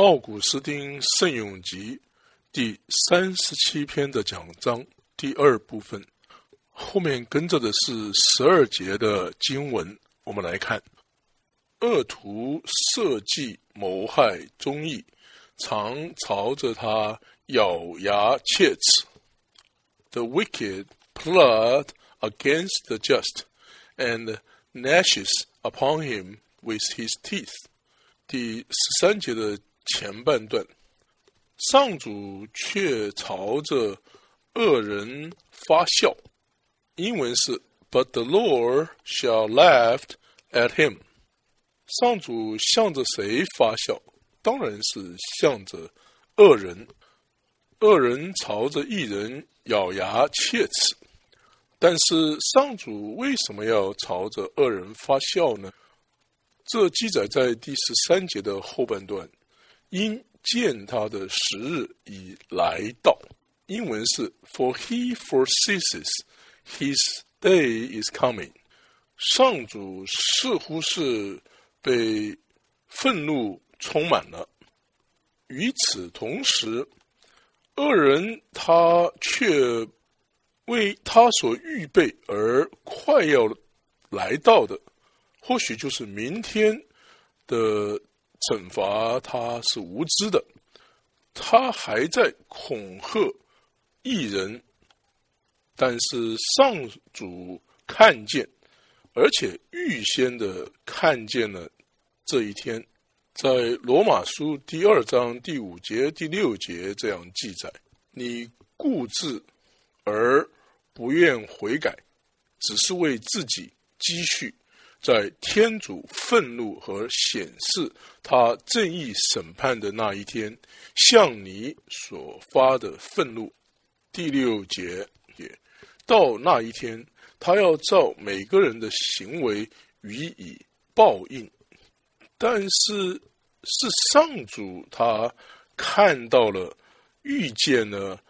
奥古斯丁《圣咏集》第三十七篇的讲章第二部分，后面跟着的是十二节的经文。我们来看：恶徒设计谋害忠义，常朝着他咬牙切齿。The wicked plot against the just, and gnashes upon him with his teeth。第十三节的前半段，上主却朝着恶人发笑。英文是 "But the Lord shall laugh at him"。上主向着谁发笑？当然是向着恶人。恶人朝着一人咬牙切齿。但是上主为什么要朝着恶人发笑呢？这记载在第十三节的后半段。因见他的时日已来到，英文是 For he foresees his day is coming。上主似乎是被愤怒充满了。与此同时，恶人他却为他所预备而快要来到的，或许就是明天的。惩罚他是无知的，他还在恐吓异人，但是上主看见，而且预先的看见了这一天，在罗马书第二章第五节、第六节这样记载：你固执而不愿悔改，只是为自己积蓄。在天主愤怒和显示他正义审判的那一天，向你所发的愤怒，第六节也到那一天，他要照每个人的行为予以报应。但是是上主他看到了、遇见了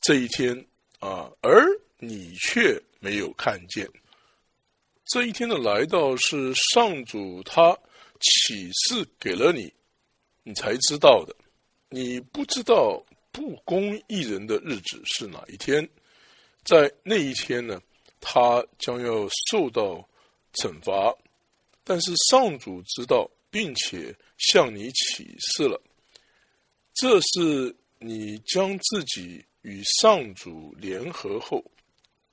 这一天啊，而你却没有看见。这一天的来到是上主他启示给了你，你才知道的。你不知道不公义人的日子是哪一天，在那一天呢，他将要受到惩罚。但是上主知道，并且向你启示了，这是你将自己与上主联合后。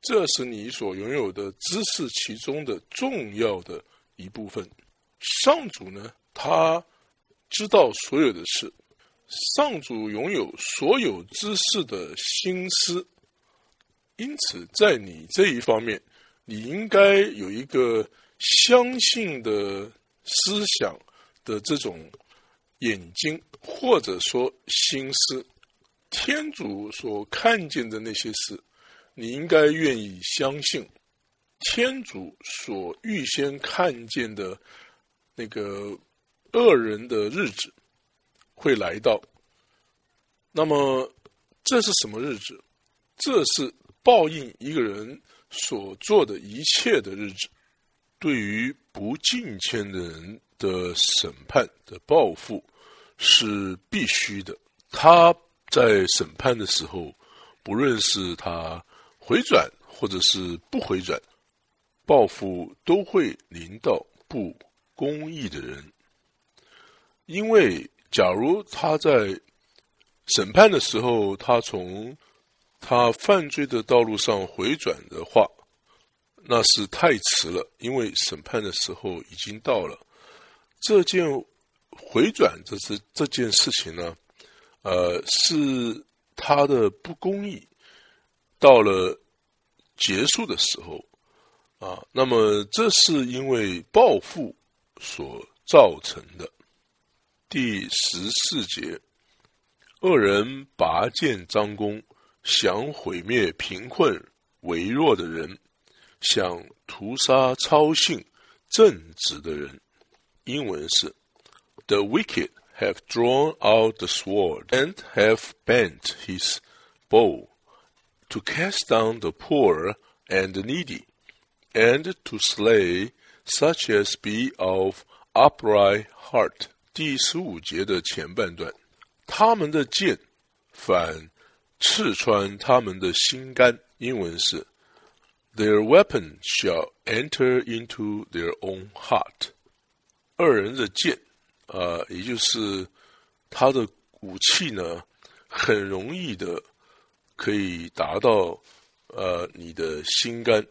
这是你所拥有的知识其中的重要的一部分。上主呢，他知道所有的事，上主拥有所有知识的心思，因此在你这一方面，你应该有一个相信的思想的这种眼睛，或者说心思，天主所看见的那些事。你应该愿意相信，天主所预先看见的那个恶人的日子会来到。那么，这是什么日子？这是报应一个人所做的一切的日子。对于不敬虔的人的审判的报复是必须的。他在审判的时候，不论是他。回转或者是不回转，报复都会临到不公义的人。因为假如他在审判的时候，他从他犯罪的道路上回转的话，那是太迟了。因为审判的时候已经到了。这件回转，这是这件事情呢，呃，是他的不公义。到了结束的时候，啊，那么这是因为报复所造成的。第十四节，恶人拔剑张弓，想毁灭贫困微弱的人，想屠杀超性正直的人。英文是：The wicked have drawn out the sword and have bent his bow. to cast down the poor and the needy, and to slay such as be of upright heart. 第十五节的前半段，他们的剑反刺穿他们的心肝。英文是 Their weapon shall enter into their own heart。二人的剑，啊，也就是他的武器呢，很容易的 可以达到呃你的心肝，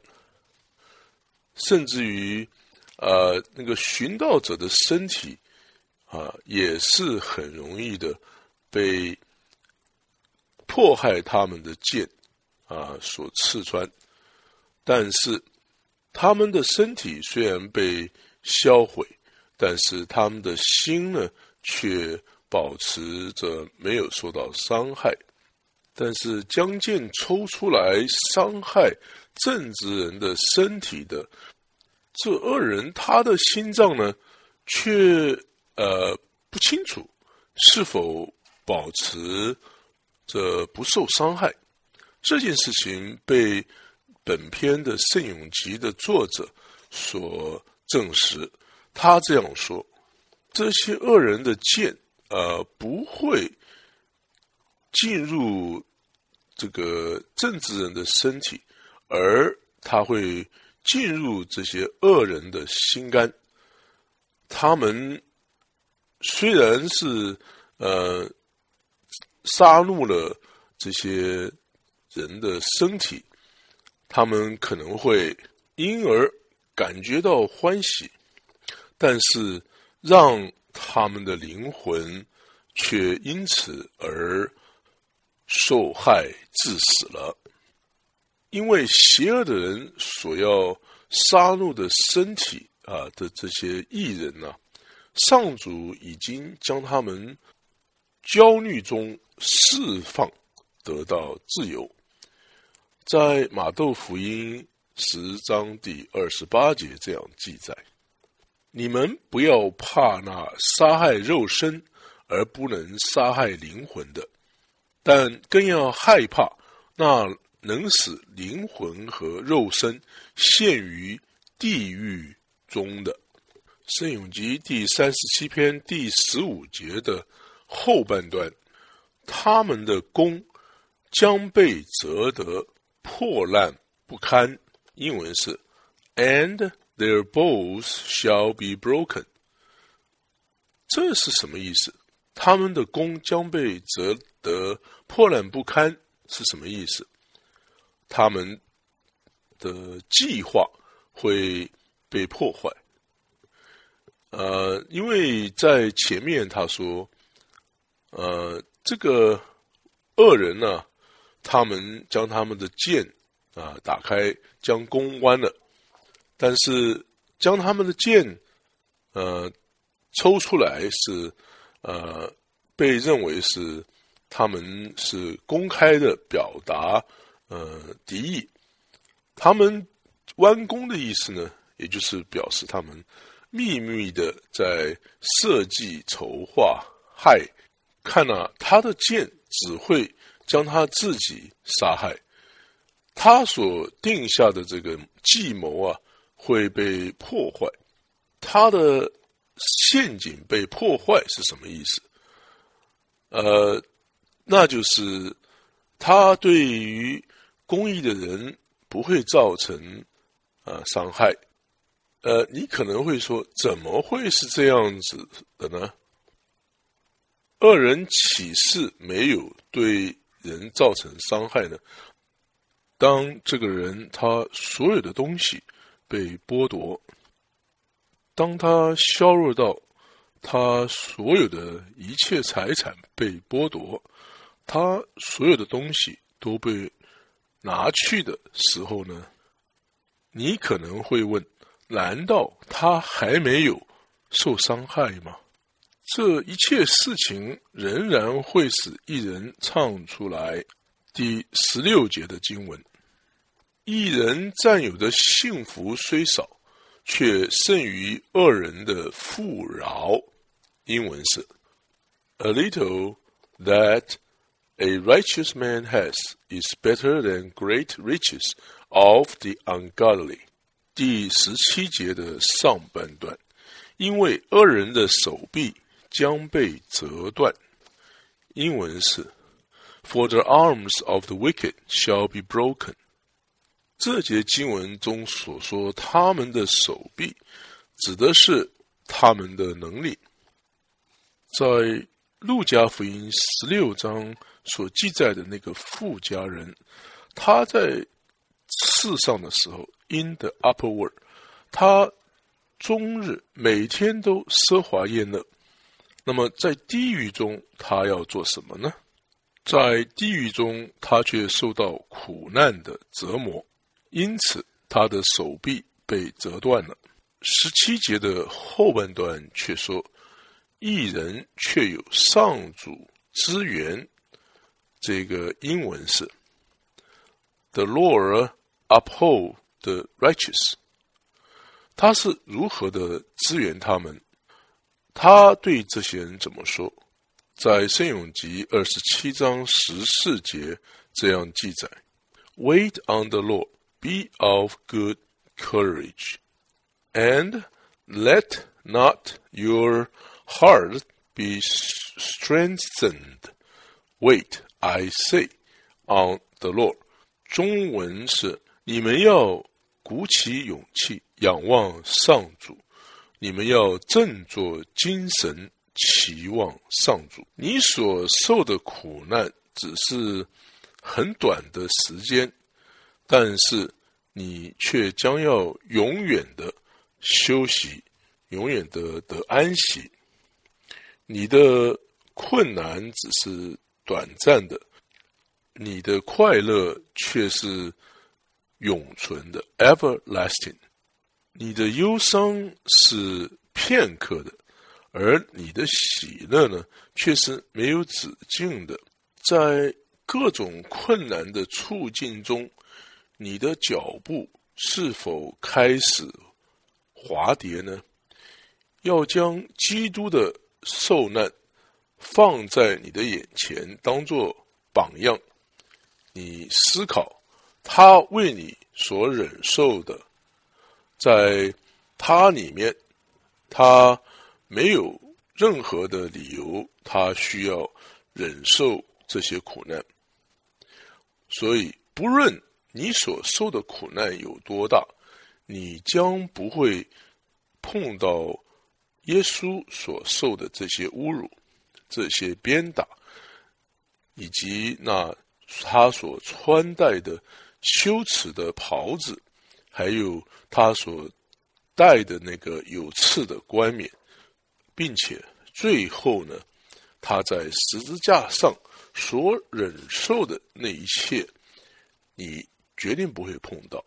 甚至于呃那个寻道者的身体啊，也是很容易的被迫害他们的剑啊所刺穿，但是他们的身体虽然被销毁。但是他们的心呢，却保持着没有受到伤害。但是将剑抽出来伤害正直人的身体的这恶人，他的心脏呢，却呃不清楚是否保持着不受伤害。这件事情被本篇的《圣咏集》的作者所证实。他这样说：“这些恶人的剑，呃，不会进入这个政治人的身体，而他会进入这些恶人的心肝。他们虽然是呃杀戮了这些人的身体，他们可能会因而感觉到欢喜。”但是，让他们的灵魂却因此而受害致死了，因为邪恶的人所要杀戮的身体啊的这些异人呢，上主已经将他们焦虑中释放，得到自由。在马窦福音十章第二十八节这样记载。你们不要怕那杀害肉身而不能杀害灵魂的，但更要害怕那能使灵魂和肉身陷于地狱中的。圣咏集第三十七篇第十五节的后半段，他们的弓将被折得破烂不堪。英文是 and。Their bows shall be broken。这是什么意思？他们的弓将被折得破烂不堪是什么意思？他们的计划会被破坏。呃，因为在前面他说，呃，这个恶人呢，他们将他们的剑啊打开，将弓弯了。但是将他们的剑，呃，抽出来是，呃，被认为是他们是公开的表达，呃，敌意。他们弯弓的意思呢，也就是表示他们秘密的在设计筹划害。看啊，他的剑只会将他自己杀害。他所定下的这个计谋啊。会被破坏，他的陷阱被破坏是什么意思？呃，那就是他对于公益的人不会造成啊伤害。呃，你可能会说，怎么会是这样子的呢？恶人岂是没有对人造成伤害呢？当这个人他所有的东西。被剥夺。当他削弱到他所有的一切财产被剥夺，他所有的东西都被拿去的时候呢？你可能会问：难道他还没有受伤害吗？这一切事情仍然会使一人唱出来。第十六节的经文。一人占有的幸福虽少，却胜于二人的富饶。英文是：A little that a righteous man has is better than great riches of the ungodly。第十七节的上半段，因为恶人的手臂 将被折断。英文是 “For the arms of the wicked shall be broken”。 这节经文中所说他们的手臂，指的是他们的能力。在路加福音十六章所记载的那个富家人，他在世上的时候，in the upper world，他终日每天都奢华宴乐。那么在地狱中，他要做什么呢？在地狱中，他却受到苦难的折磨，因此他的手臂被折断了。十七节的后半段却说，一人却有上主之源。这个英文是 “The Lord uphold the righteous”。他是如何的支援他们？他对这些人怎么说？在圣咏集二十七章十四节这样记载：“Wait on the Lord, be of good courage, and let not your heart be strengthened. Wait, I say, on the Lord。”中文是：你们要鼓起勇气。仰望上主，你们要振作精神，期望上主。你所受的苦难只是很短的时间，但是你却将要永远的休息，永远的得安息。你的困难只是短暂的，你的快乐却是永存的 （everlasting）。你的忧伤是片刻的，而你的喜乐呢，却是没有止境的。在各种困难的处境中，你的脚步是否开始滑跌呢？要将基督的受难放在你的眼前，当做榜样。你思考他为你所忍受的。在他里面，他没有任何的理由，他需要忍受这些苦难。所以，不论你所受的苦难有多大，你将不会碰到耶稣所受的这些侮辱、这些鞭打，以及那他所穿戴的羞耻的袍子。还有他所戴的那个有刺的冠冕，并且最后呢，他在十字架上所忍受的那一切，你决定不会碰到。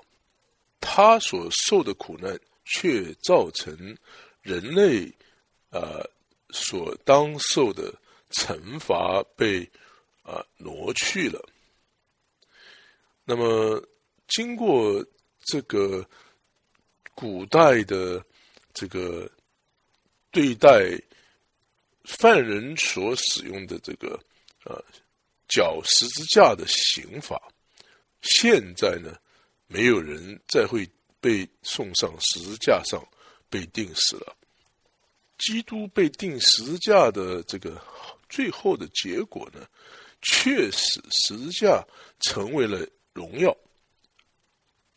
他所受的苦难，却造成人类啊所当受的惩罚被啊挪去了。那么经过。这个古代的这个对待犯人所使用的这个呃绞十字架的刑法，现在呢，没有人再会被送上十字架上被钉死了。基督被钉十字架的这个最后的结果呢，确实十字架成为了荣耀。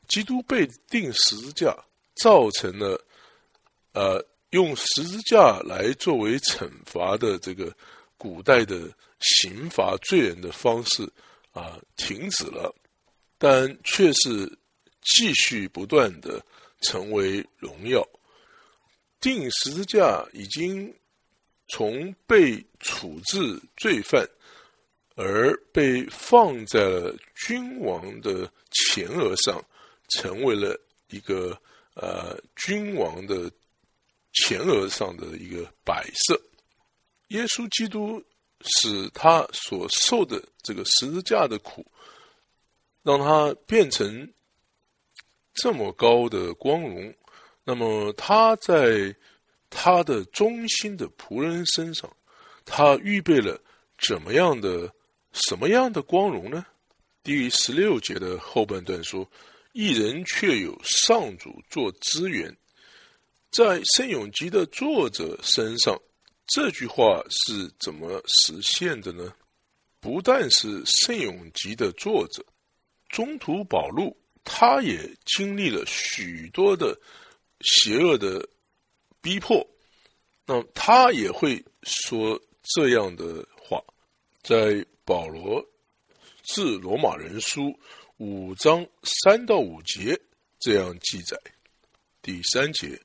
基督被钉十字架，造成了呃用十字架来作为惩罚的这个古代的刑罚罪人的方式啊停止了，但却是继续不断的成为荣耀。钉十字架已经从被处置罪犯，而被放在了君王的前额上。成为了一个呃君王的前额上的一个摆设。耶稣基督使他所受的这个十字架的苦，让他变成这么高的光荣。那么他在他的忠心的仆人身上，他预备了怎么样的什么样的光荣呢？第十六节的后半段说。一人却有上主做资源，在圣咏集的作者身上，这句话是怎么实现的呢？不但是圣永集的作者中途宝路，他也经历了许多的邪恶的逼迫，那他也会说这样的话，在保罗致罗马人书五章三到五节这样记载。第三节，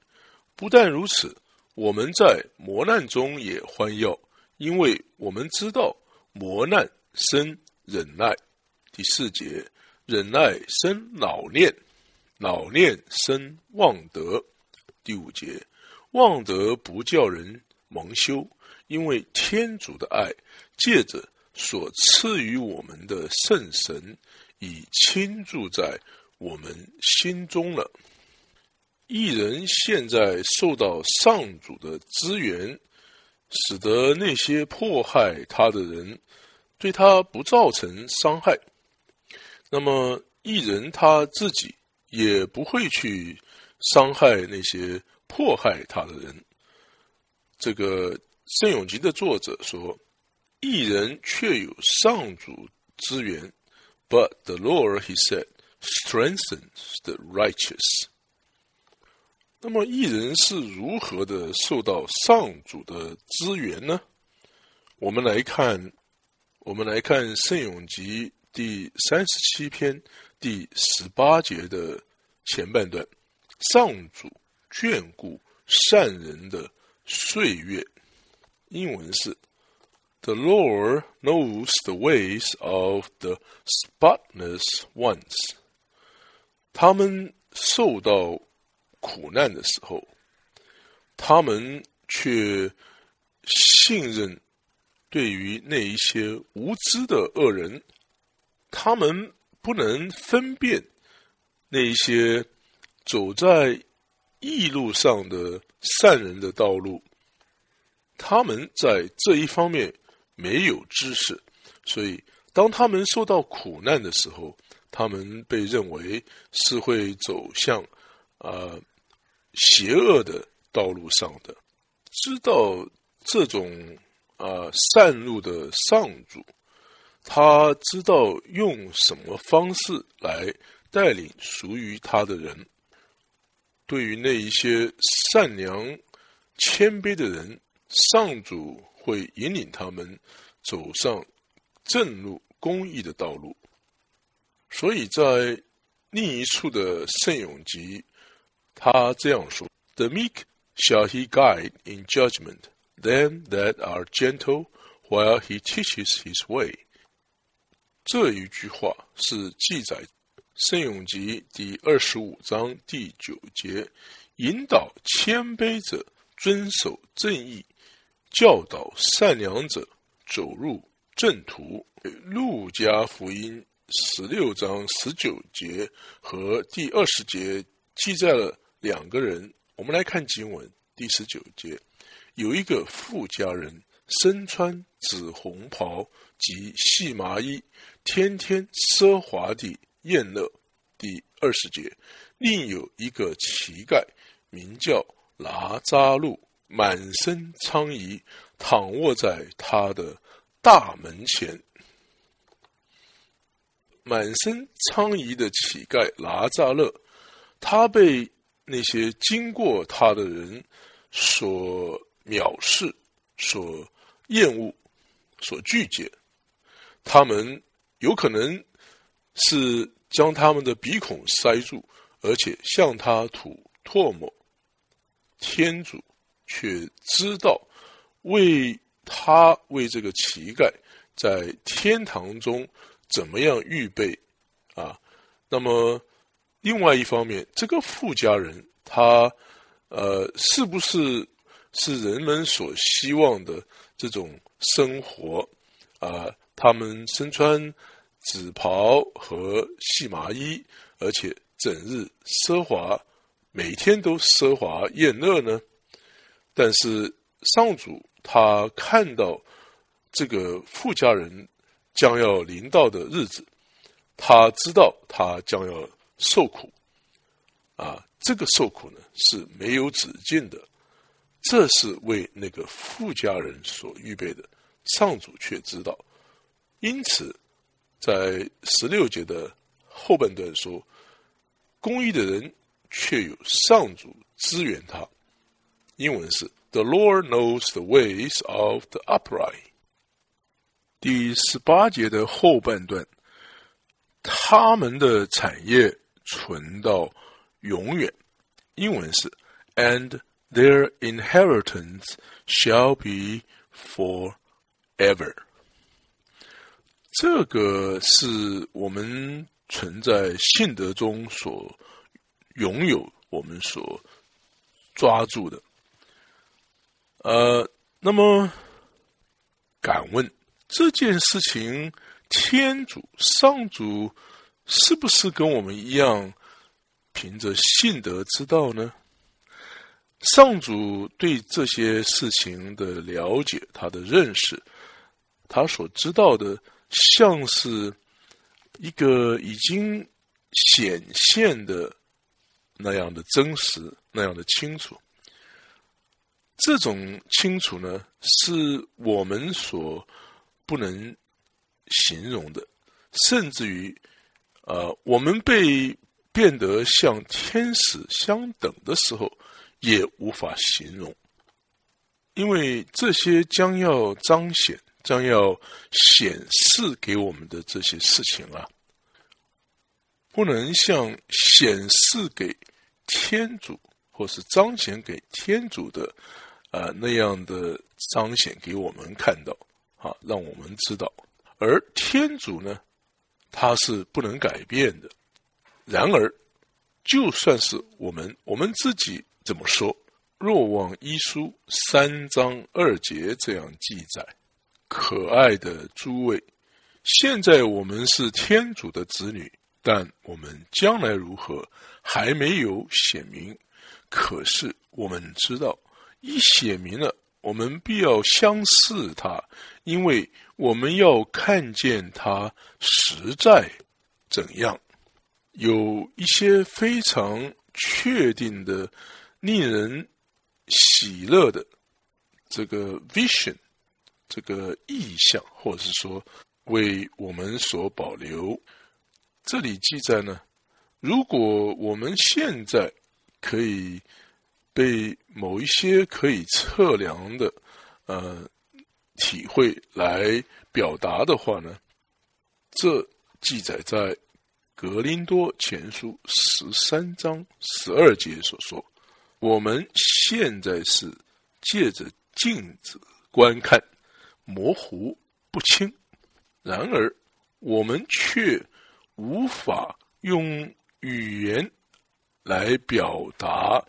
不但如此，我们在磨难中也欢耀，因为我们知道磨难生忍耐。第四节，忍耐生老练，老练生望德。第五节，望德不叫人蒙羞，因为天主的爱借着所赐予我们的圣神，已倾注在我们心中了。一人现在受到上主的支援，使得那些迫害他的人对他不造成伤害。那么，艺人他自己也不会去伤害那些迫害他的人。这个圣永吉的作者说：“艺人却有上主之援，But the Lord, he said, strengthens the righteous。”那么，艺人是如何的受到上主的支援呢？我们来看，我们来看《圣咏集》第三十七篇第十八节的前半段：上主眷顾善人的岁月。英文是：The Lord knows the ways of the spotless ones。他们受到。苦难的时候，他们却信任对于那一些无知的恶人，他们不能分辨那些走在义路上的善人的道路，他们在这一方面没有知识，所以当他们受到苦难的时候，他们被认为是会走向啊。邪恶的道路上的，知道这种啊善路的上主，他知道用什么方式来带领属于他的人。对于那一些善良、谦卑的人，上主会引领他们走上正路、公义的道路。所以在另一处的圣咏集。他这样说：“The meek shall he guide in judgment; them that are gentle, while he teaches his way。”这一句话是记载《圣咏集》第二十五章第九节，引导谦卑者遵守正义，教导善良者走入正途。路加福音十六章十九节和第二十节记载了。两个人，我们来看经文第十九节，有一个富家人身穿紫红袍及细麻衣，天天奢华地宴乐。第二十节，另有一个乞丐，名叫拿扎路，满身疮痍，躺卧在他的大门前。满身疮痍的乞丐拿扎勒，他被。那些经过他的人所藐视、所厌恶、所拒绝，他们有可能是将他们的鼻孔塞住，而且向他吐唾沫。天主却知道为他为这个乞丐在天堂中怎么样预备啊？那么。另外一方面，这个富家人他呃，是不是是人们所希望的这种生活啊？他们身穿紫袍和细麻衣，而且整日奢华，每天都奢华宴乐呢？但是上主他看到这个富家人将要临到的日子，他知道他将要。受苦，啊，这个受苦呢是没有止境的。这是为那个富家人所预备的，上主却知道。因此，在十六节的后半段说，公义的人却有上主支援他。英文是 “The Lord knows the ways of the upright”。第十八节的后半段，他们的产业存到永远。英文是 “And their inheritance shall be forever”。这个是我们存在信德中所拥有、我们所抓住的。呃，那么，敢问这件事情，天主上主是不是跟我们一样，凭着信德之道呢？上主对这些事情的了解，他的认识，他所知道的。像是一个已经显现的那样的真实，那样的清楚。这种清楚呢，是我们所不能形容的，甚至于，呃，我们被变得像天使相等的时候，也无法形容，因为这些将要彰显。将要显示给我们的这些事情啊，不能像显示给天主或是彰显给天主的啊那样的彰显给我们看到啊，让我们知道。而天主呢，他是不能改变的。然而，就算是我们我们自己怎么说，若望一书三章二节这样记载。可爱的诸位，现在我们是天主的子女，但我们将来如何还没有显明。可是我们知道，一显明了，我们必要相似他，因为我们要看见他实在怎样。有一些非常确定的、令人喜乐的这个 vision。这个意象，或者是说为我们所保留。这里记载呢，如果我们现在可以被某一些可以测量的呃体会来表达的话呢，这记载在格林多前书十三章十二节所说：我们现在是借着镜子观看。模糊不清，然而我们却无法用语言来表达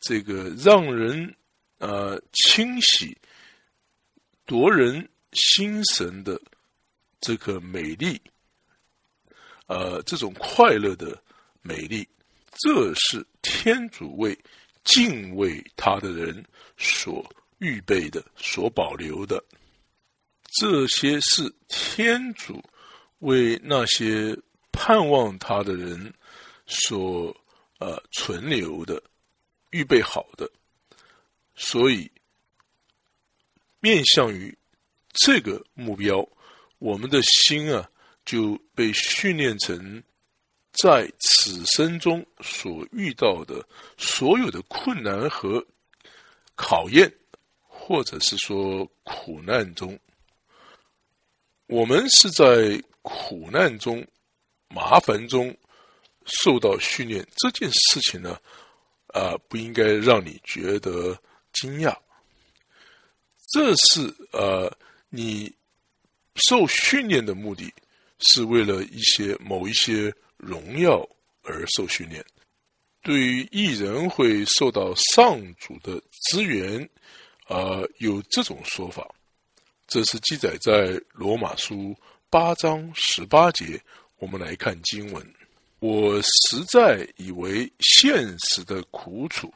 这个让人呃清晰夺人心神的这个美丽，呃，这种快乐的美丽，这是天主为敬畏他的人所预备的、所保留的。这些是天主为那些盼望他的人所呃存留的、预备好的，所以面向于这个目标，我们的心啊就被训练成在此生中所遇到的所有的困难和考验，或者是说苦难中。我们是在苦难中、麻烦中受到训练，这件事情呢，啊，不应该让你觉得惊讶。这是呃，你受训练的目的是为了一些某一些荣耀而受训练。对于艺人会受到上主的资源，啊，有这种说法。这是记载在罗马书八章十八节。我们来看经文。我实在以为现实的苦楚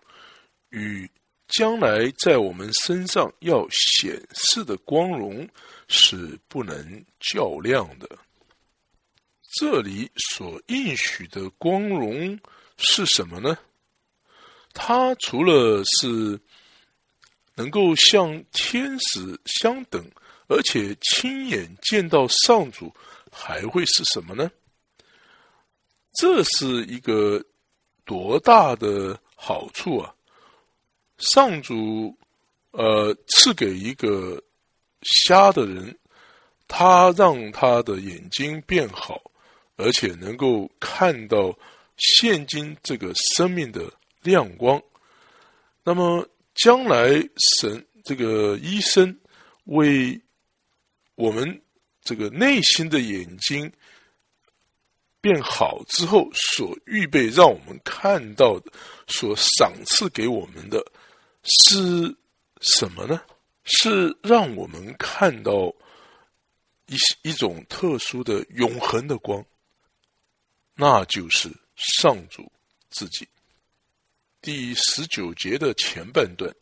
与将来在我们身上要显示的光荣是不能较量的。这里所应许的光荣是什么呢？它除了是能够像天使相等，而且亲眼见到上主，还会是什么呢？这是一个多大的好处啊！上主，呃，赐给一个瞎的人，他让他的眼睛变好，而且能够看到现今这个生命的亮光。那么，将来神这个医生为我们这个内心的眼睛。变好之后，所预备让我们看到的，所赏赐给我们的，是什么呢？是让我们看到一一种特殊的永恒的光，那就是上主自己。第十九节的前半段，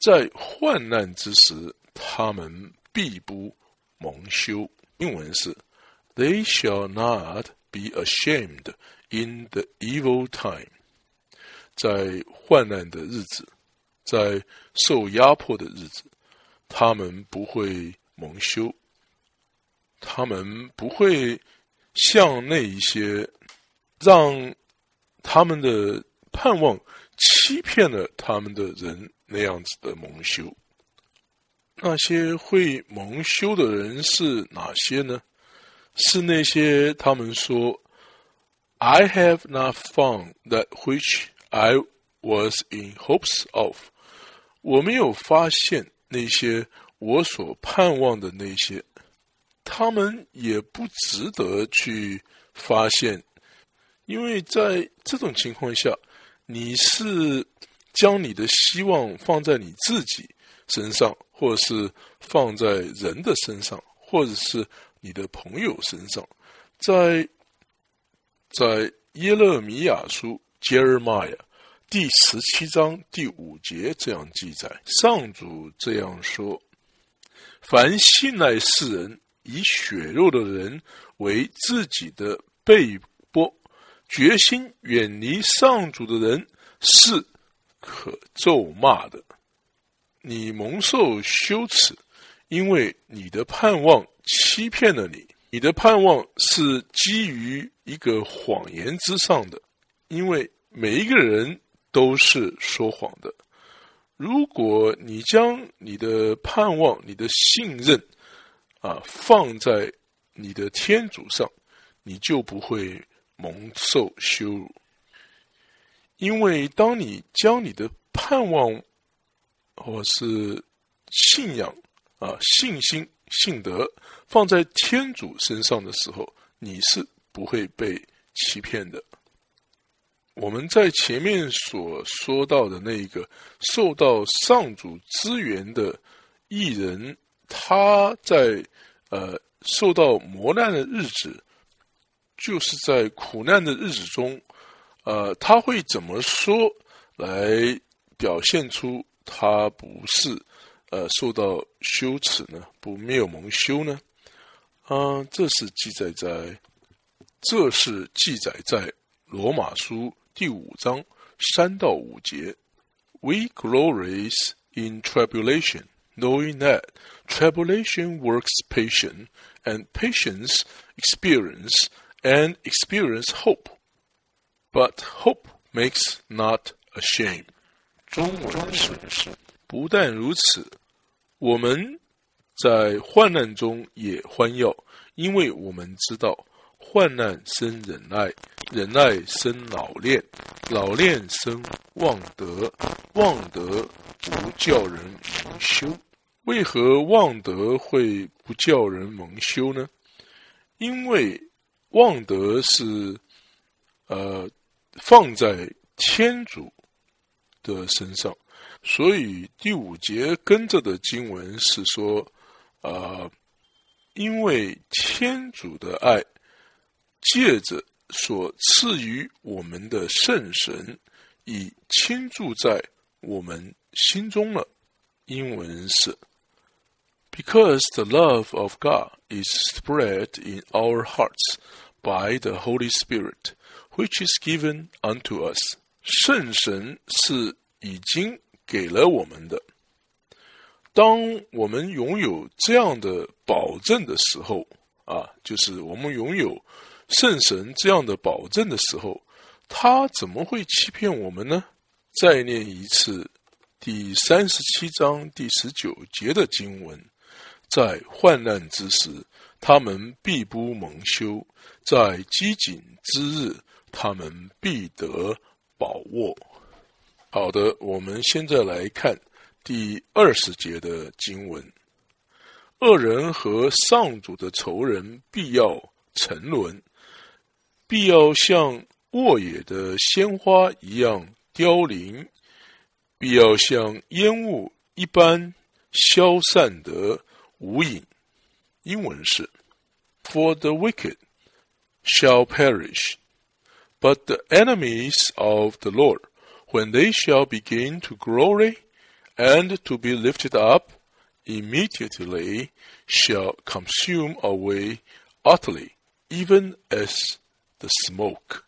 在患难之时，他们必不蒙羞。英文是：They shall not。Be ashamed in the evil time，在患难的日子，在受压迫的日子，他们不会蒙羞，他们不会像那一些让他们的盼望欺骗了他们的人那样子的蒙羞。那些会蒙羞的人是哪些呢？是那些他们说，I have not found that which I was in hopes of。我没有发现那些我所盼望的那些，他们也不值得去发现，因为在这种情况下，你是将你的希望放在你自己身上，或者是放在人的身上，或者是。你的朋友身上，在在耶勒米亚书 Jeremiah 第十七章第五节这样记载：上主这样说：凡信赖世人、以血肉的人为自己的背，决心远离上主的人，是可咒骂的。你蒙受羞耻，因为你的盼望。欺骗了你，你的盼望是基于一个谎言之上的，因为每一个人都是说谎的。如果你将你的盼望、你的信任啊放在你的天主上，你就不会蒙受羞辱。因为当你将你的盼望或是信仰啊信心。信德放在天主身上的时候，你是不会被欺骗的。我们在前面所说到的那个受到上主支援的艺人，他在呃受到磨难的日子，就是在苦难的日子中，呃，他会怎么说来表现出他不是？呃，受到羞耻呢，不没有蒙羞呢？啊，这是记载在，这是记载在罗马书第五章三到五节。We glories in tribulation, knowing that tribulation works patience, and patience experience, and experience hope. But hope makes not a shame. 中文是不但如此。我们在患难中也欢耀，因为我们知道患难生忍耐，忍耐生老练，老练生望德，望德不叫人蒙羞。为何望德会不叫人蒙羞呢？因为望德是呃放在天主的身上。所以第五节跟着的经文是说，呃，因为天主的爱借着所赐予我们的圣神，已倾注在我们心中了。英文是，Because the love of God is spread in our hearts by the Holy Spirit, which is given unto us。圣神是已经。给了我们的，当我们拥有这样的保证的时候，啊，就是我们拥有圣神这样的保证的时候，他怎么会欺骗我们呢？再念一次第三十七章第十九节的经文：在患难之时，他们必不蒙羞；在饥馑之日，他们必得把握。好的，我们现在来看第二十节的经文：恶人和上主的仇人必要沉沦，必要像沃野的鲜花一样凋零，必要像烟雾一般消散得 无影。英文是：For the wicked shall perish, but the enemies of the Lord. when they shall begin to glory and to be lifted up, immediately shall consume away utterly, even as the smoke。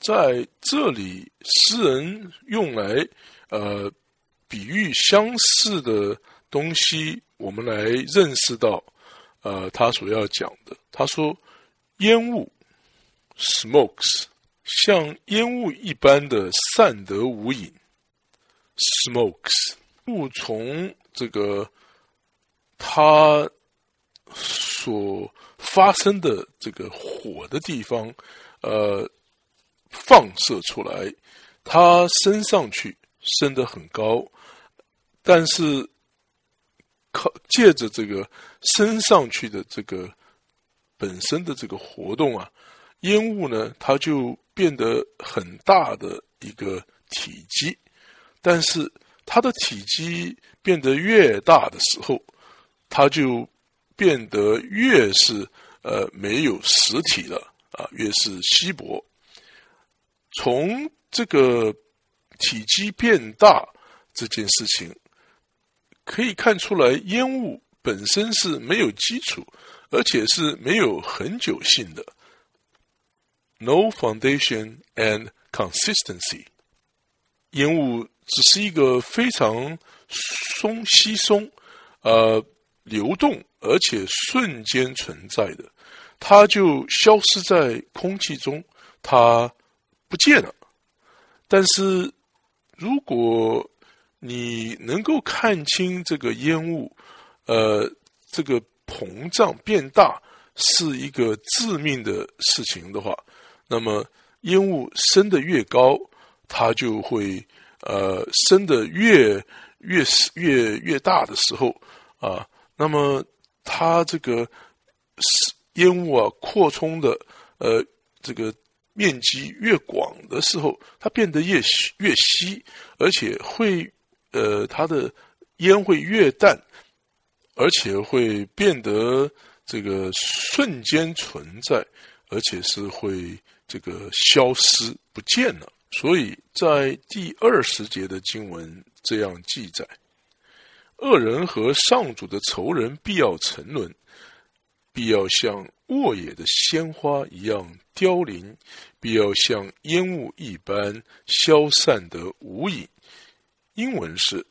在这里，诗人用来呃比喻相似的 东西，我们来认识到呃他所要讲的。他说，烟雾 （smokes）。像烟雾一般的散得无影，smokes 雾从这个它所发生的这个火的地方，呃，放射出来，它升上去，升得很高，但是靠借着这个升上去的这个本身的这个活动啊，烟雾呢，它就。变得很大的一个体积，但是它的体积变得越大的时候，它就变得越是呃没有实体了啊，越是稀薄。从这个体积变大这件事情可以看出来，烟雾本身是没有基础，而且是没有恒久性的。No foundation and consistency，烟雾只是一个非常松稀松，呃，流动而且瞬间存在的，它就消失在空气中，它不见了。但是，如果你能够看清这个烟雾，呃，这个膨胀变大是一个致命的事情的话。那么烟雾升得越高，它就会呃升得越越越越大的时候啊，那么它这个烟雾啊扩充的呃这个面积越广的时候，它变得越越稀，而且会呃它的烟会越淡，而且会变得这个瞬间存在，而且是会。这个消失不见了，所以在第二十节的经文这样记载：恶人和上主的仇人必要沉沦，必要像沃野的鲜花一样凋零，必要像烟雾一般消散得无影。英文是：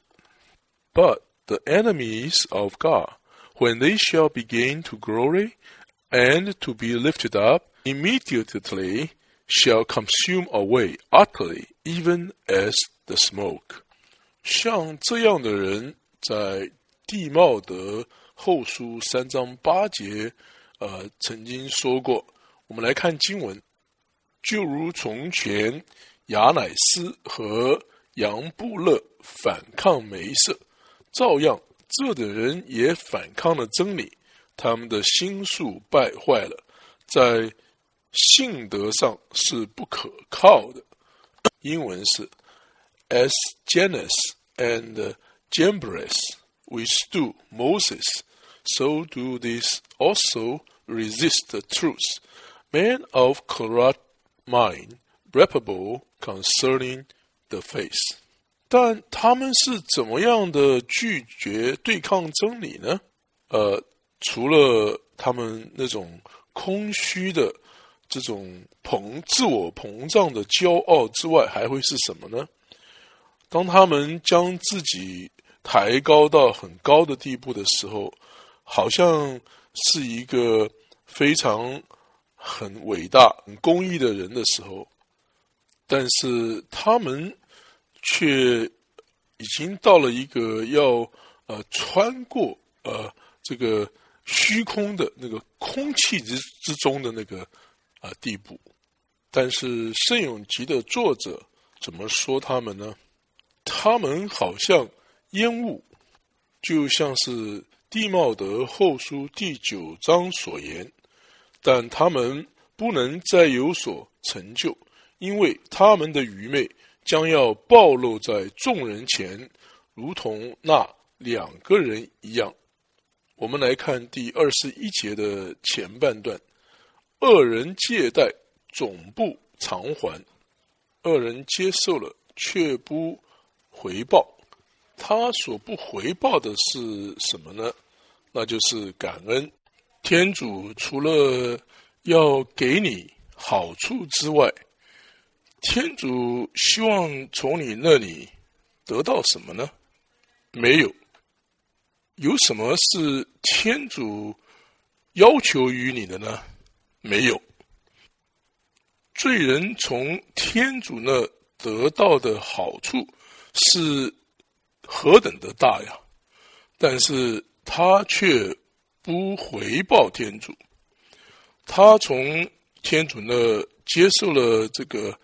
But the enemies of God, when they shall begin to glory and to be lifted up. immediately shall consume away utterly, even as the smoke。像这样的人，在地茂德后书三章八节，呃，曾经说过。我们来看经文，就如从前亚乃斯和 杨布勒反抗梅瑟，照样这等人也反抗了真理，他们的心术败坏了，在性德上是不可靠的。英文是：As Janus and Jambres withstood Moses, so do these also resist the truth. Men of corrupt mind, reprobate concerning the face，但他们是怎么样的拒绝对抗真理呢？呃，除了他们那种空虚的这种膨自我膨胀的骄傲之外，还会是什么呢？当他们将自己抬高到很高的地步的时候，好像是一个非常很伟大、很公益的人的时候，但是他们却已经到了一个要呃穿过呃这个虚空的那个空气之之中的那个啊地步。但是圣永集的作者怎么说他们呢？他们好像烟雾，就像是地茂德后书第九章所言，但他们不能再有所成就，因为他们的愚昧将要暴露在众人前，如同那两个人一样。我们来看第二十一节的前半段：恶人借贷，总不偿还；恶人接受了，却不。回报，他所不回报的是什么呢？那就是感恩。天主除了要给你好处之外，天主希望从你那里得到什么呢？没有。有什么是天主要求于你的呢？没有。罪人从天主那得到的好处。是何等的大呀！但是他却不回报天主，他从天主那接受了这个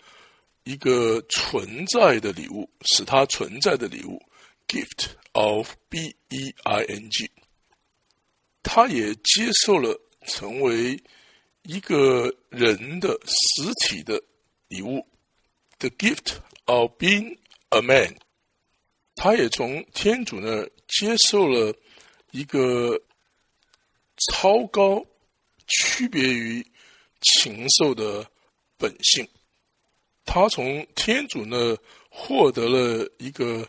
一个存在的礼物，使他存在的礼物，gift of b e i n g，他也接受了成为一个人的实体的礼物，the gift of being。A man，他也从天主那儿接受了一个超高、区别于禽兽的本性。他从天主那获得了一个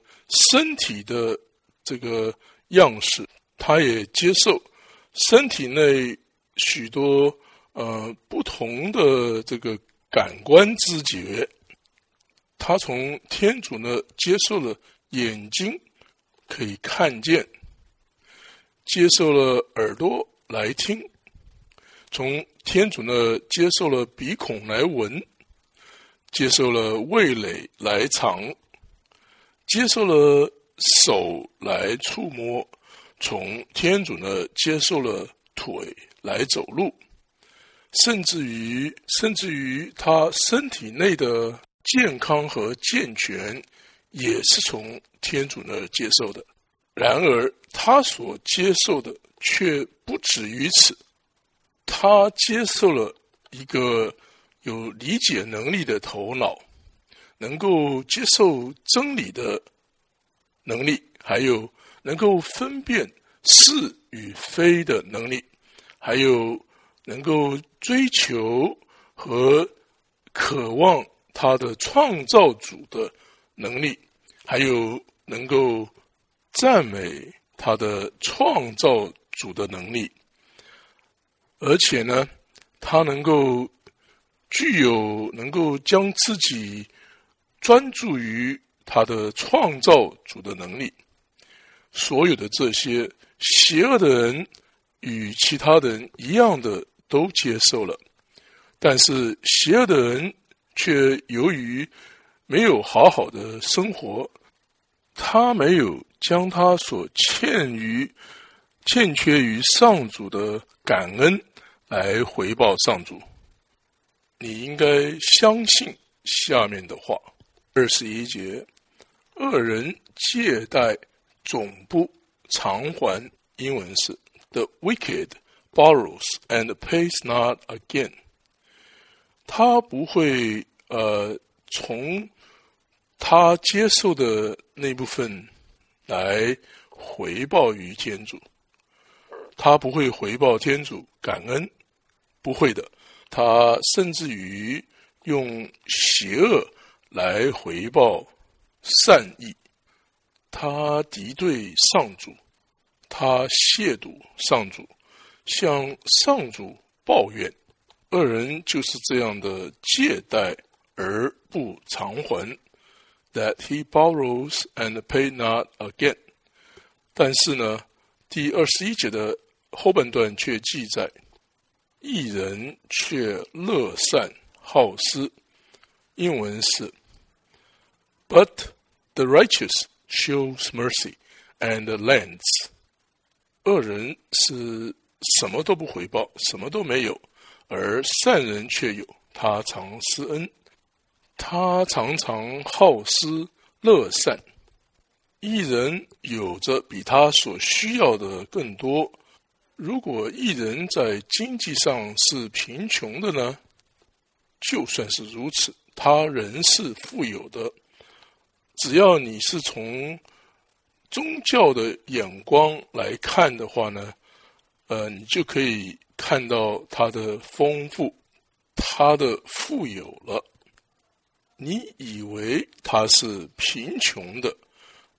身体的这个样式，他也接受身体内许多呃不同的这个感官知觉。他从天主呢接受了眼睛可以看见，接受了耳朵来听，从天主呢接受了鼻孔来闻，接受了味蕾来尝，接受了手来触摸，从天主呢接受了腿来走路，甚至于甚至于他身体内的。健康和健全也是从天主那儿接受的，然而他所接受的却不止于此。他接受了一个有理解能力的头脑，能够接受真理的能力，还有能够分辨是与非的能力，还有能够追求和渴望。他的创造主的能力，还有能够赞美他的创造主的能力，而且呢，他能够具有能够将自己专注于他的创造主的能力。所有的这些邪恶的人与其他人一样的都接受了，但是邪恶的人。却由于没有好好的生活，他没有将他所欠于、欠缺于上主的感恩来回报上主。你应该相信下面的话：二十一节，恶人借贷总不偿还。英文是：The wicked borrows and pays not again。他不会呃从他接受的那部分来回报于天主，他不会回报天主感恩，不会的。他甚至于用邪恶来回报善意，他敌对上主，他亵渎上主，向上主抱怨。恶人就是这样的借贷而不偿还，that he borrows and pay not again。但是呢，第二十一节的后半段却记载，一人却乐善好施。英文是，But the righteous shows mercy and lends。恶人是什么都不回报，什么都没有，而善人却有，他常施恩，他常常好施乐善。一人有着比他所需要的更多。如果一人在经济上是贫穷的呢？就算是如此，他仍是富有的。只要你是从宗教的眼光来看的话呢，呃，你就可以看到他的丰富，他的富有了。你以为他是贫穷的？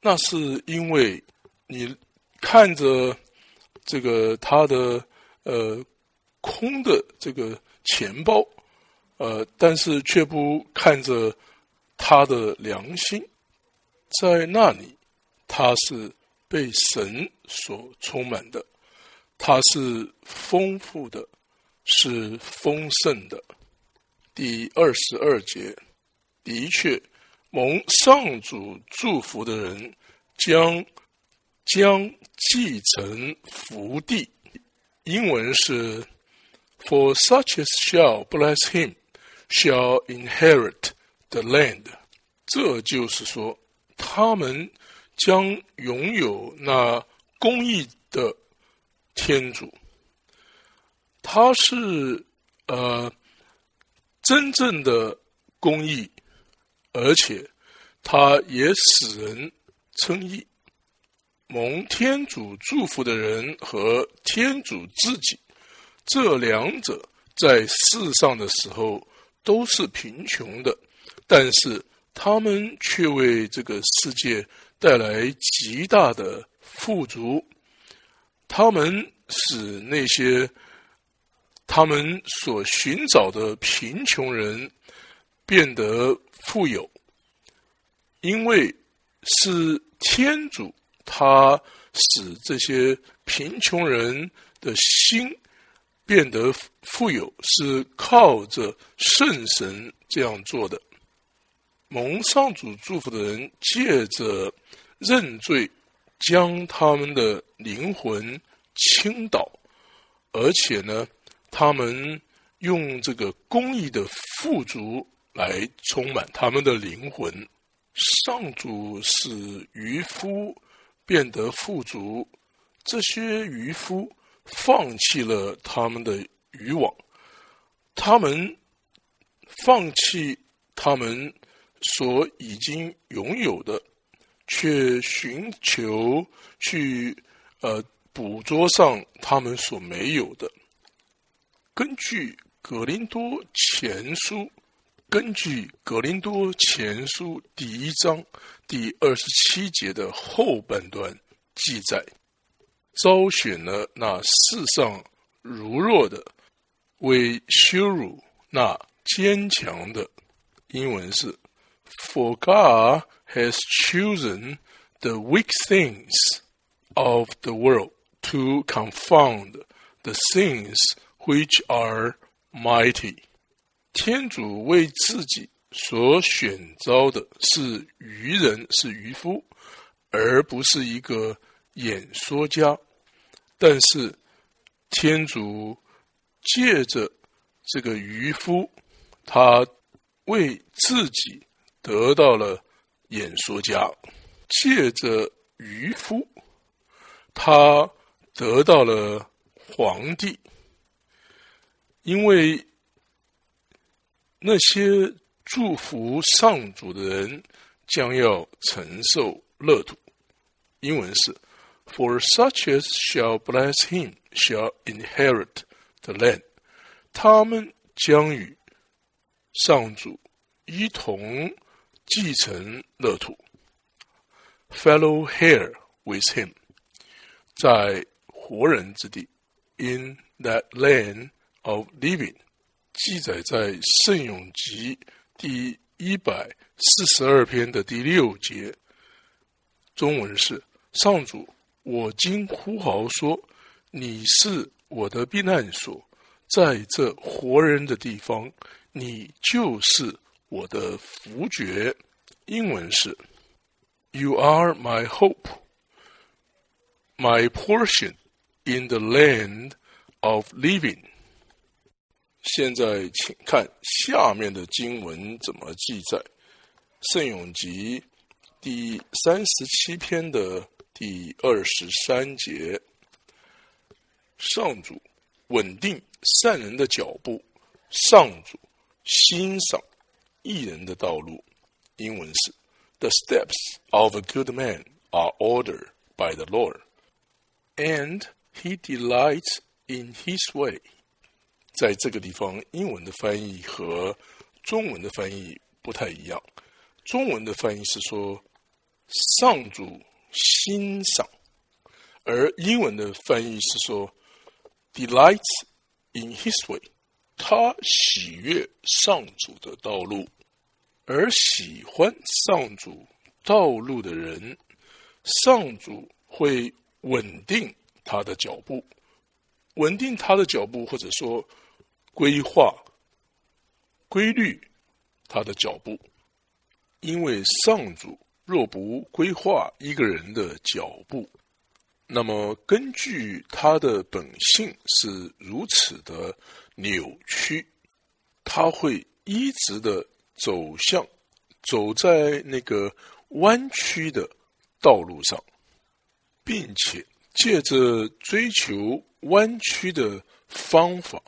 那是因为你看着这个他的呃空的这个钱包，呃，但是却不看着他的良心，在那里他是被神所充满的，他是丰富的，是丰盛的。第二十二节，的确。蒙上主祝福的人，将将继承福地。英文是：For such as shall bless him, shall inherit the land。这就是说，他们将拥有那公义的天主。他是呃真正的公义。而且，他也使人称义。蒙天主祝福的人和天主自己，这两者在世上的时候都是贫穷的，但是他们却为这个世界带来极大的富足。他们使那些他们所寻找的贫穷人变得。富有，因为是天主，他使这些贫穷人的心变得富有，是靠着圣神这样做的。蒙上主祝福的人，借着认罪，将他们的灵魂倾倒，而且呢，他们用这个公益的富足。来充满他们的灵魂。上主使渔夫变得富足，这些渔夫放弃了他们的渔网，他们放弃他们所已经拥有的，却寻求去呃捕捉上他们所没有的。根据《格林多前书》。根据《格林多前书》第一章第二十七节的后半段记载，招选了那世上如弱的，为羞辱那坚强的。英文是：For God has chosen the weak things of the world to confound the things which are mighty。天主为自己所选召的是愚人，是渔夫，而不是一个演说家。但是天主借着这个渔夫，他为自己得到了演说家；借着渔夫，他得到了皇帝，因为。那些祝福上主的人将要承受乐土。英文是：For such as shall bless him shall inherit the land。他们将与上主一同继承乐土。Fellow here with him，在活人之地，in that land of living。记载在《圣咏集》第一百四十二篇的第六节，中文是：“上主，我今呼号说，你是我的避难所，在这活人的地方，你就是我的福爵。英文是：You are my hope, my portion in the land of living。现在，请看下面的经文怎么记载，《圣咏集》第三十七篇的第二十三节：上主稳定善人的脚步，上主欣赏艺人的道路。英文是：The steps of a good man are ordered by the Lord, and He delights in His way。在这个地方，英文的翻译和中文的翻译不太一样。中文的翻译是说“上主欣赏”，而英文的翻译是说 “delights in His way”，他喜悦上主的道路。而喜欢上主道路的人，上主会稳定他的脚步，稳定他的脚步，或者说规划、规律他的脚步。因为上主若不规划一个人的脚步，那么根据他的本性是如此的扭曲，他会一直的。走向走在那个弯曲的道路上，并且借着追求弯曲的方法，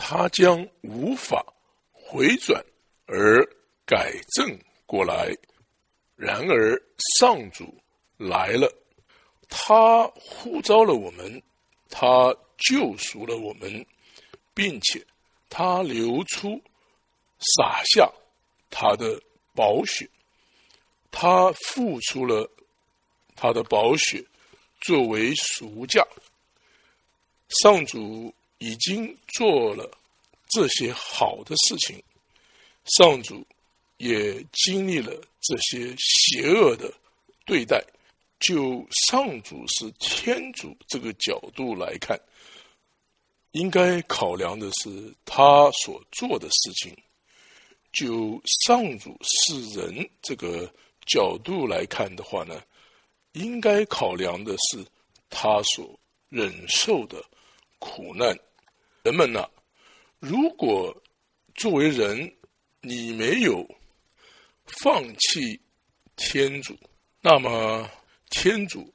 他将无法回转而改正过来。然而，上主来了，他呼召了我们，他救赎了我们，并且他流出。洒下他的宝血，他付出了他的宝血作为赎价。上主已经做了这些好的事情，上主也经历了这些邪恶的对待。就上主是天主这个角度来看，应该考量的是他所做的事情。就上主是人这个角度来看的话呢，应该考量的是他所忍受的苦难。人们呢，如果作为人，你没有放弃天主，那么天主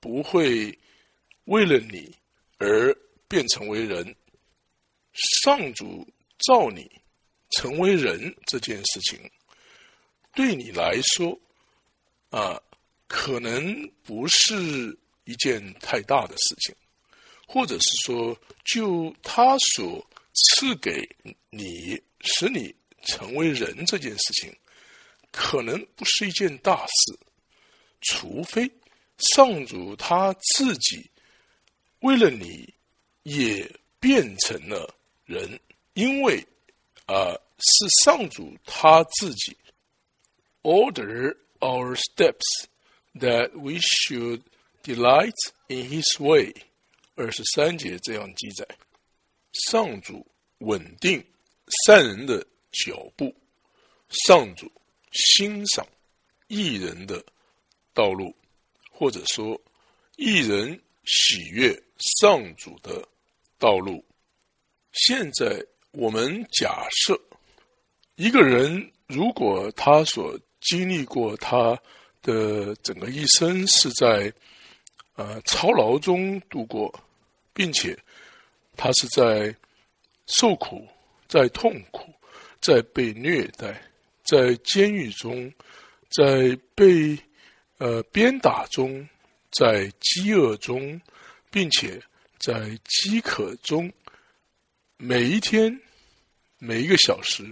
不会为了你而变成为人。上主造你。成为人这件事情，对你来说，啊，可能不是一件太大的事情，或者是说，就他所赐给你，使你成为人这件事情，可能不是一件大事，除非上主他自己为了你也变成了人，因为。啊，是上主他自己 order our steps that we should delight in His way。二十三节这样记载：上主稳定善人的脚步，上主欣赏艺人的道路，或者说艺人喜悦上主的道路。现在。我们假设一个人，如果他所经历过他的整个一生是在呃操劳中度过，并且他是在受苦、在痛苦、在被虐待、在监狱中、在被呃鞭打中、在饥饿中，并且在饥渴中，每一天。每一个小时，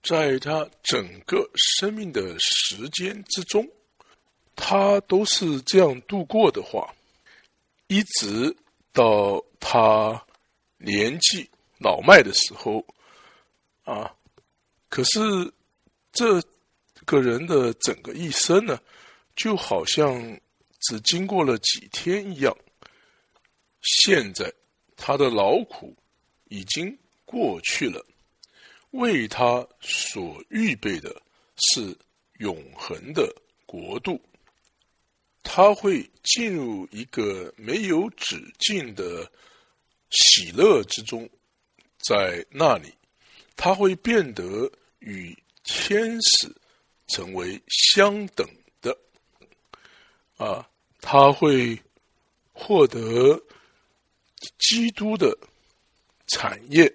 在他整个生命的时间之中，他都是这样度过的话，一直到他年纪老迈的时候，啊，可是这个人的整个一生呢，就好像只经过了几天一样。现在他的劳苦已经过去了，为他所预备的是永恒的国度。他会进入一个没有止境的喜乐之中，在那里，他会变得与天使成为相等的。啊，他会获得。基督的产业，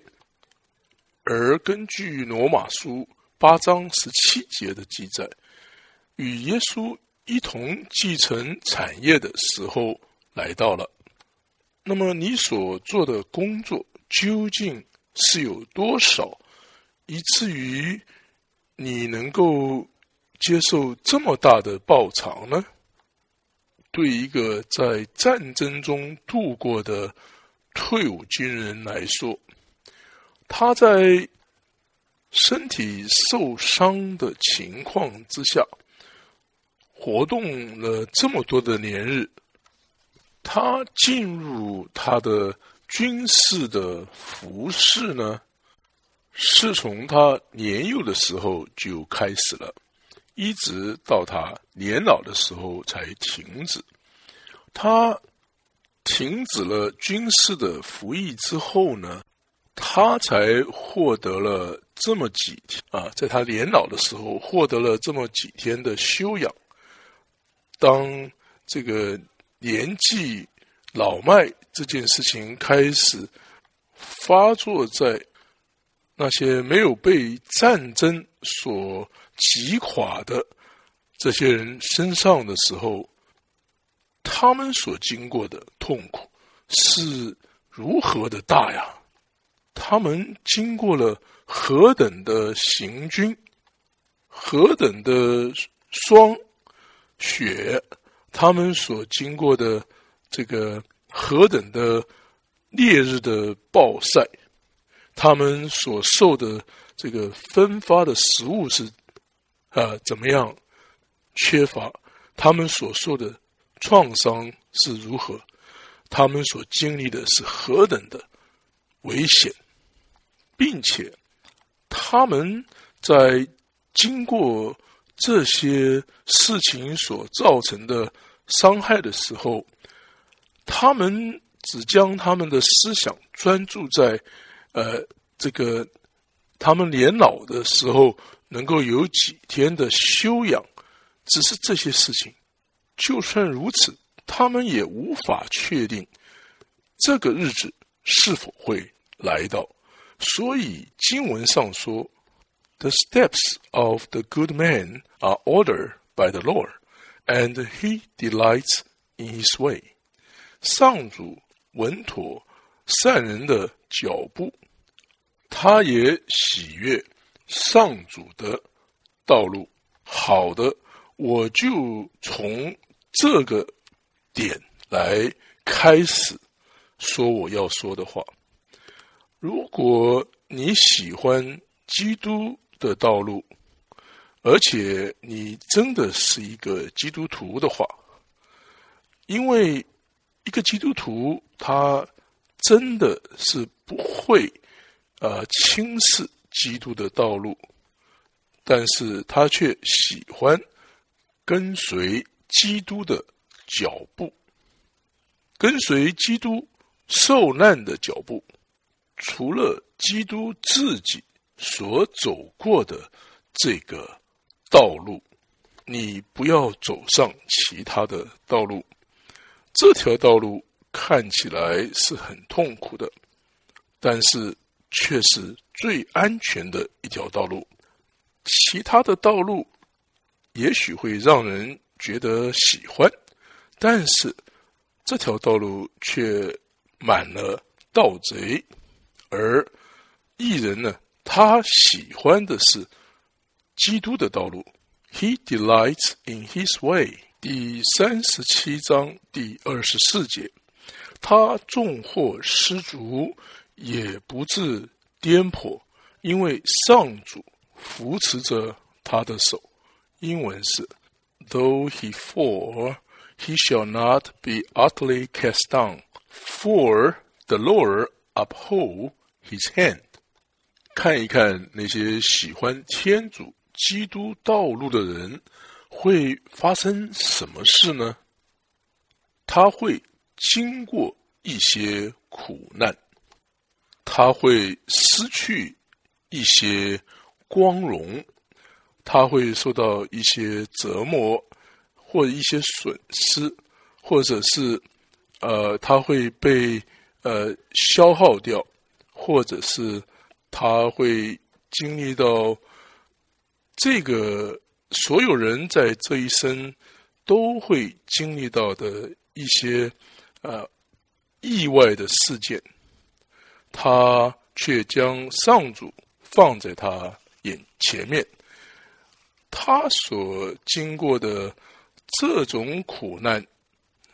而根据罗马书八章十七节的记载，与耶稣一同继承产业的时候来到了。那么，你所做的工作究竟是有多少，以至于你能够接受这么大的报偿呢？对一个在战争中度过的。退伍军人来说，他在身体受伤的情况之下，活动了这么多的年日，他进入他的军事的服饰呢，是从他年幼的时候就开始了，一直到他年老的时候才停止。他。停止了军事的服役之后呢，他才获得了这么几天啊，在他年老的时候获得了这么几天的休养。当这个年纪老迈这件事情开始发作在那些没有被战争所击垮的这些人身上的时候。他们所经过的痛苦是如何的大呀？他们经过了何等的行军，何等的霜雪，他们所经过的这个何等的烈日的暴晒，他们所受的这个分发的食物是啊怎么样缺乏？他们所受的。创伤是如何？他们所经历的是何等的危险，并且他们在经过这些事情所造成的伤害的时候，他们只将他们的思想专注在呃这个他们年老的时候能够有几天的修养，只是这些事情。就算如此，他们也无法确定这个日子是否会来到。所以经文上说：“The steps of the good man are ordered by the Lord, and He delights in His way。”上主稳妥善人的脚步，他也喜悦上主的道路。好的，我就从。这个点来开始说我要说的话。如果你喜欢基督的道路，而且你真的是一个基督徒的话，因为一个基督徒他真的是不会呃轻视基督的道路，但是他却喜欢跟随。基督的脚步，跟随基督受难的脚步，除了基督自己所走过的这个道路，你不要走上其他的道路。这条道路看起来是很痛苦的，但是却是最安全的一条道路。其他的道路也许会让人。觉得喜欢，但是这条道路却满了盗贼，而艺人呢，他喜欢的是基督的道路。He delights in His way。第三十七章第二十四节，他纵或失足，也不致颠簸，因为上主扶持着他的手。英文是。Though he fall, he shall not be utterly cast down, for the Lord uphold his hand。看一看那些喜欢天主基督道路的人会发生什么事呢？他会经过一些苦难，他会失去一些光荣，他会受到一些折磨。或一些损失，或者是呃，他会被呃消耗掉，或者是他会经历到这个所有人在这一生都会经历到的一些呃意外的事件，他却将上主放在他眼前面，他所经过的。这种苦难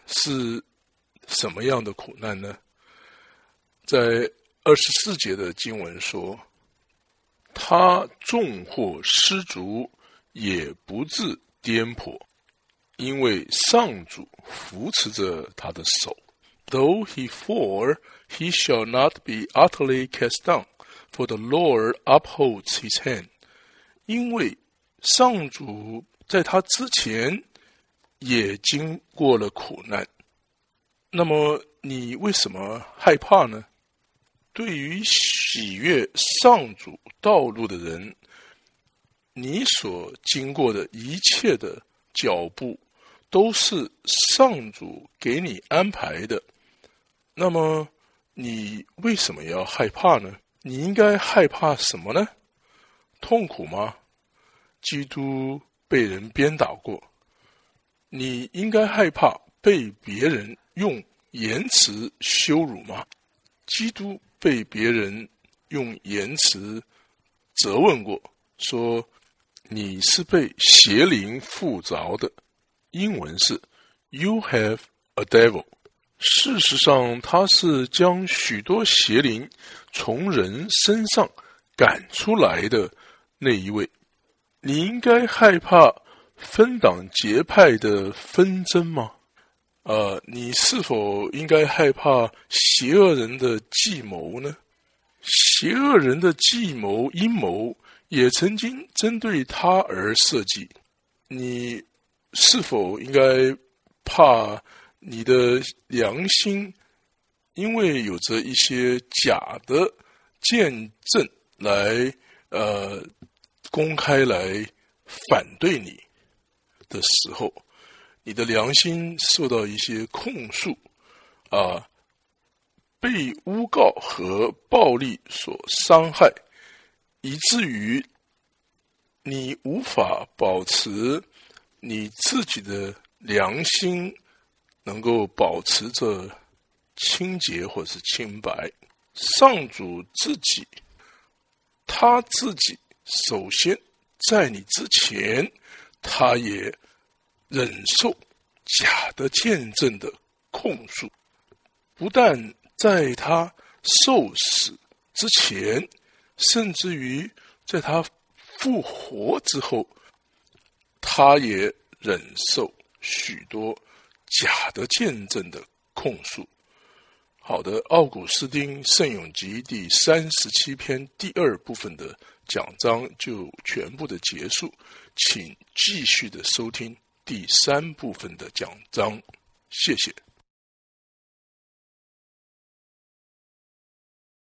是什么样的苦难呢？在二十四节的经文说，他纵或失足，也不致颠簸，因为上主扶持着他的手。Though he fall, he shall not be utterly cast down, for the Lord upholds his hand. 因为上主在他之前。也经过了苦难，那么你为什么害怕呢？对于喜悦上主道路的人，你所经过的一切的脚步，都是上主给你安排的。那么你为什么要害怕呢？你应该害怕什么呢？痛苦吗？基督被人鞭打过。你应该害怕被别人用言辞羞辱吗？基督被别人用言辞责问过，说你是被邪灵附着的。英文是 “You have a devil”。事实上，他是将许多邪灵从人身上赶出来的那一位。你应该害怕。分党结派的纷争吗？呃，你是否应该害怕邪恶人的计谋呢？邪恶人的计谋阴谋也曾经针对他而设计。你是否应该怕你的良心，因为有着一些假的见证来呃公开来反对你？的时候，你的良心受到一些控诉，啊，被诬告和暴力所伤害，以至于你无法保持你自己的良心能够保持着清洁或是清白。上主自己，他自己首先在你之前，他也。忍受假的见证的控诉，不但在他受死之前，甚至于在他复活之后，他也忍受许多假的见证的控诉。好的，《奥古斯丁圣咏集》第三十七篇第二部分的讲章就全部的结束，请继续的收听。第三部分的讲章，谢谢。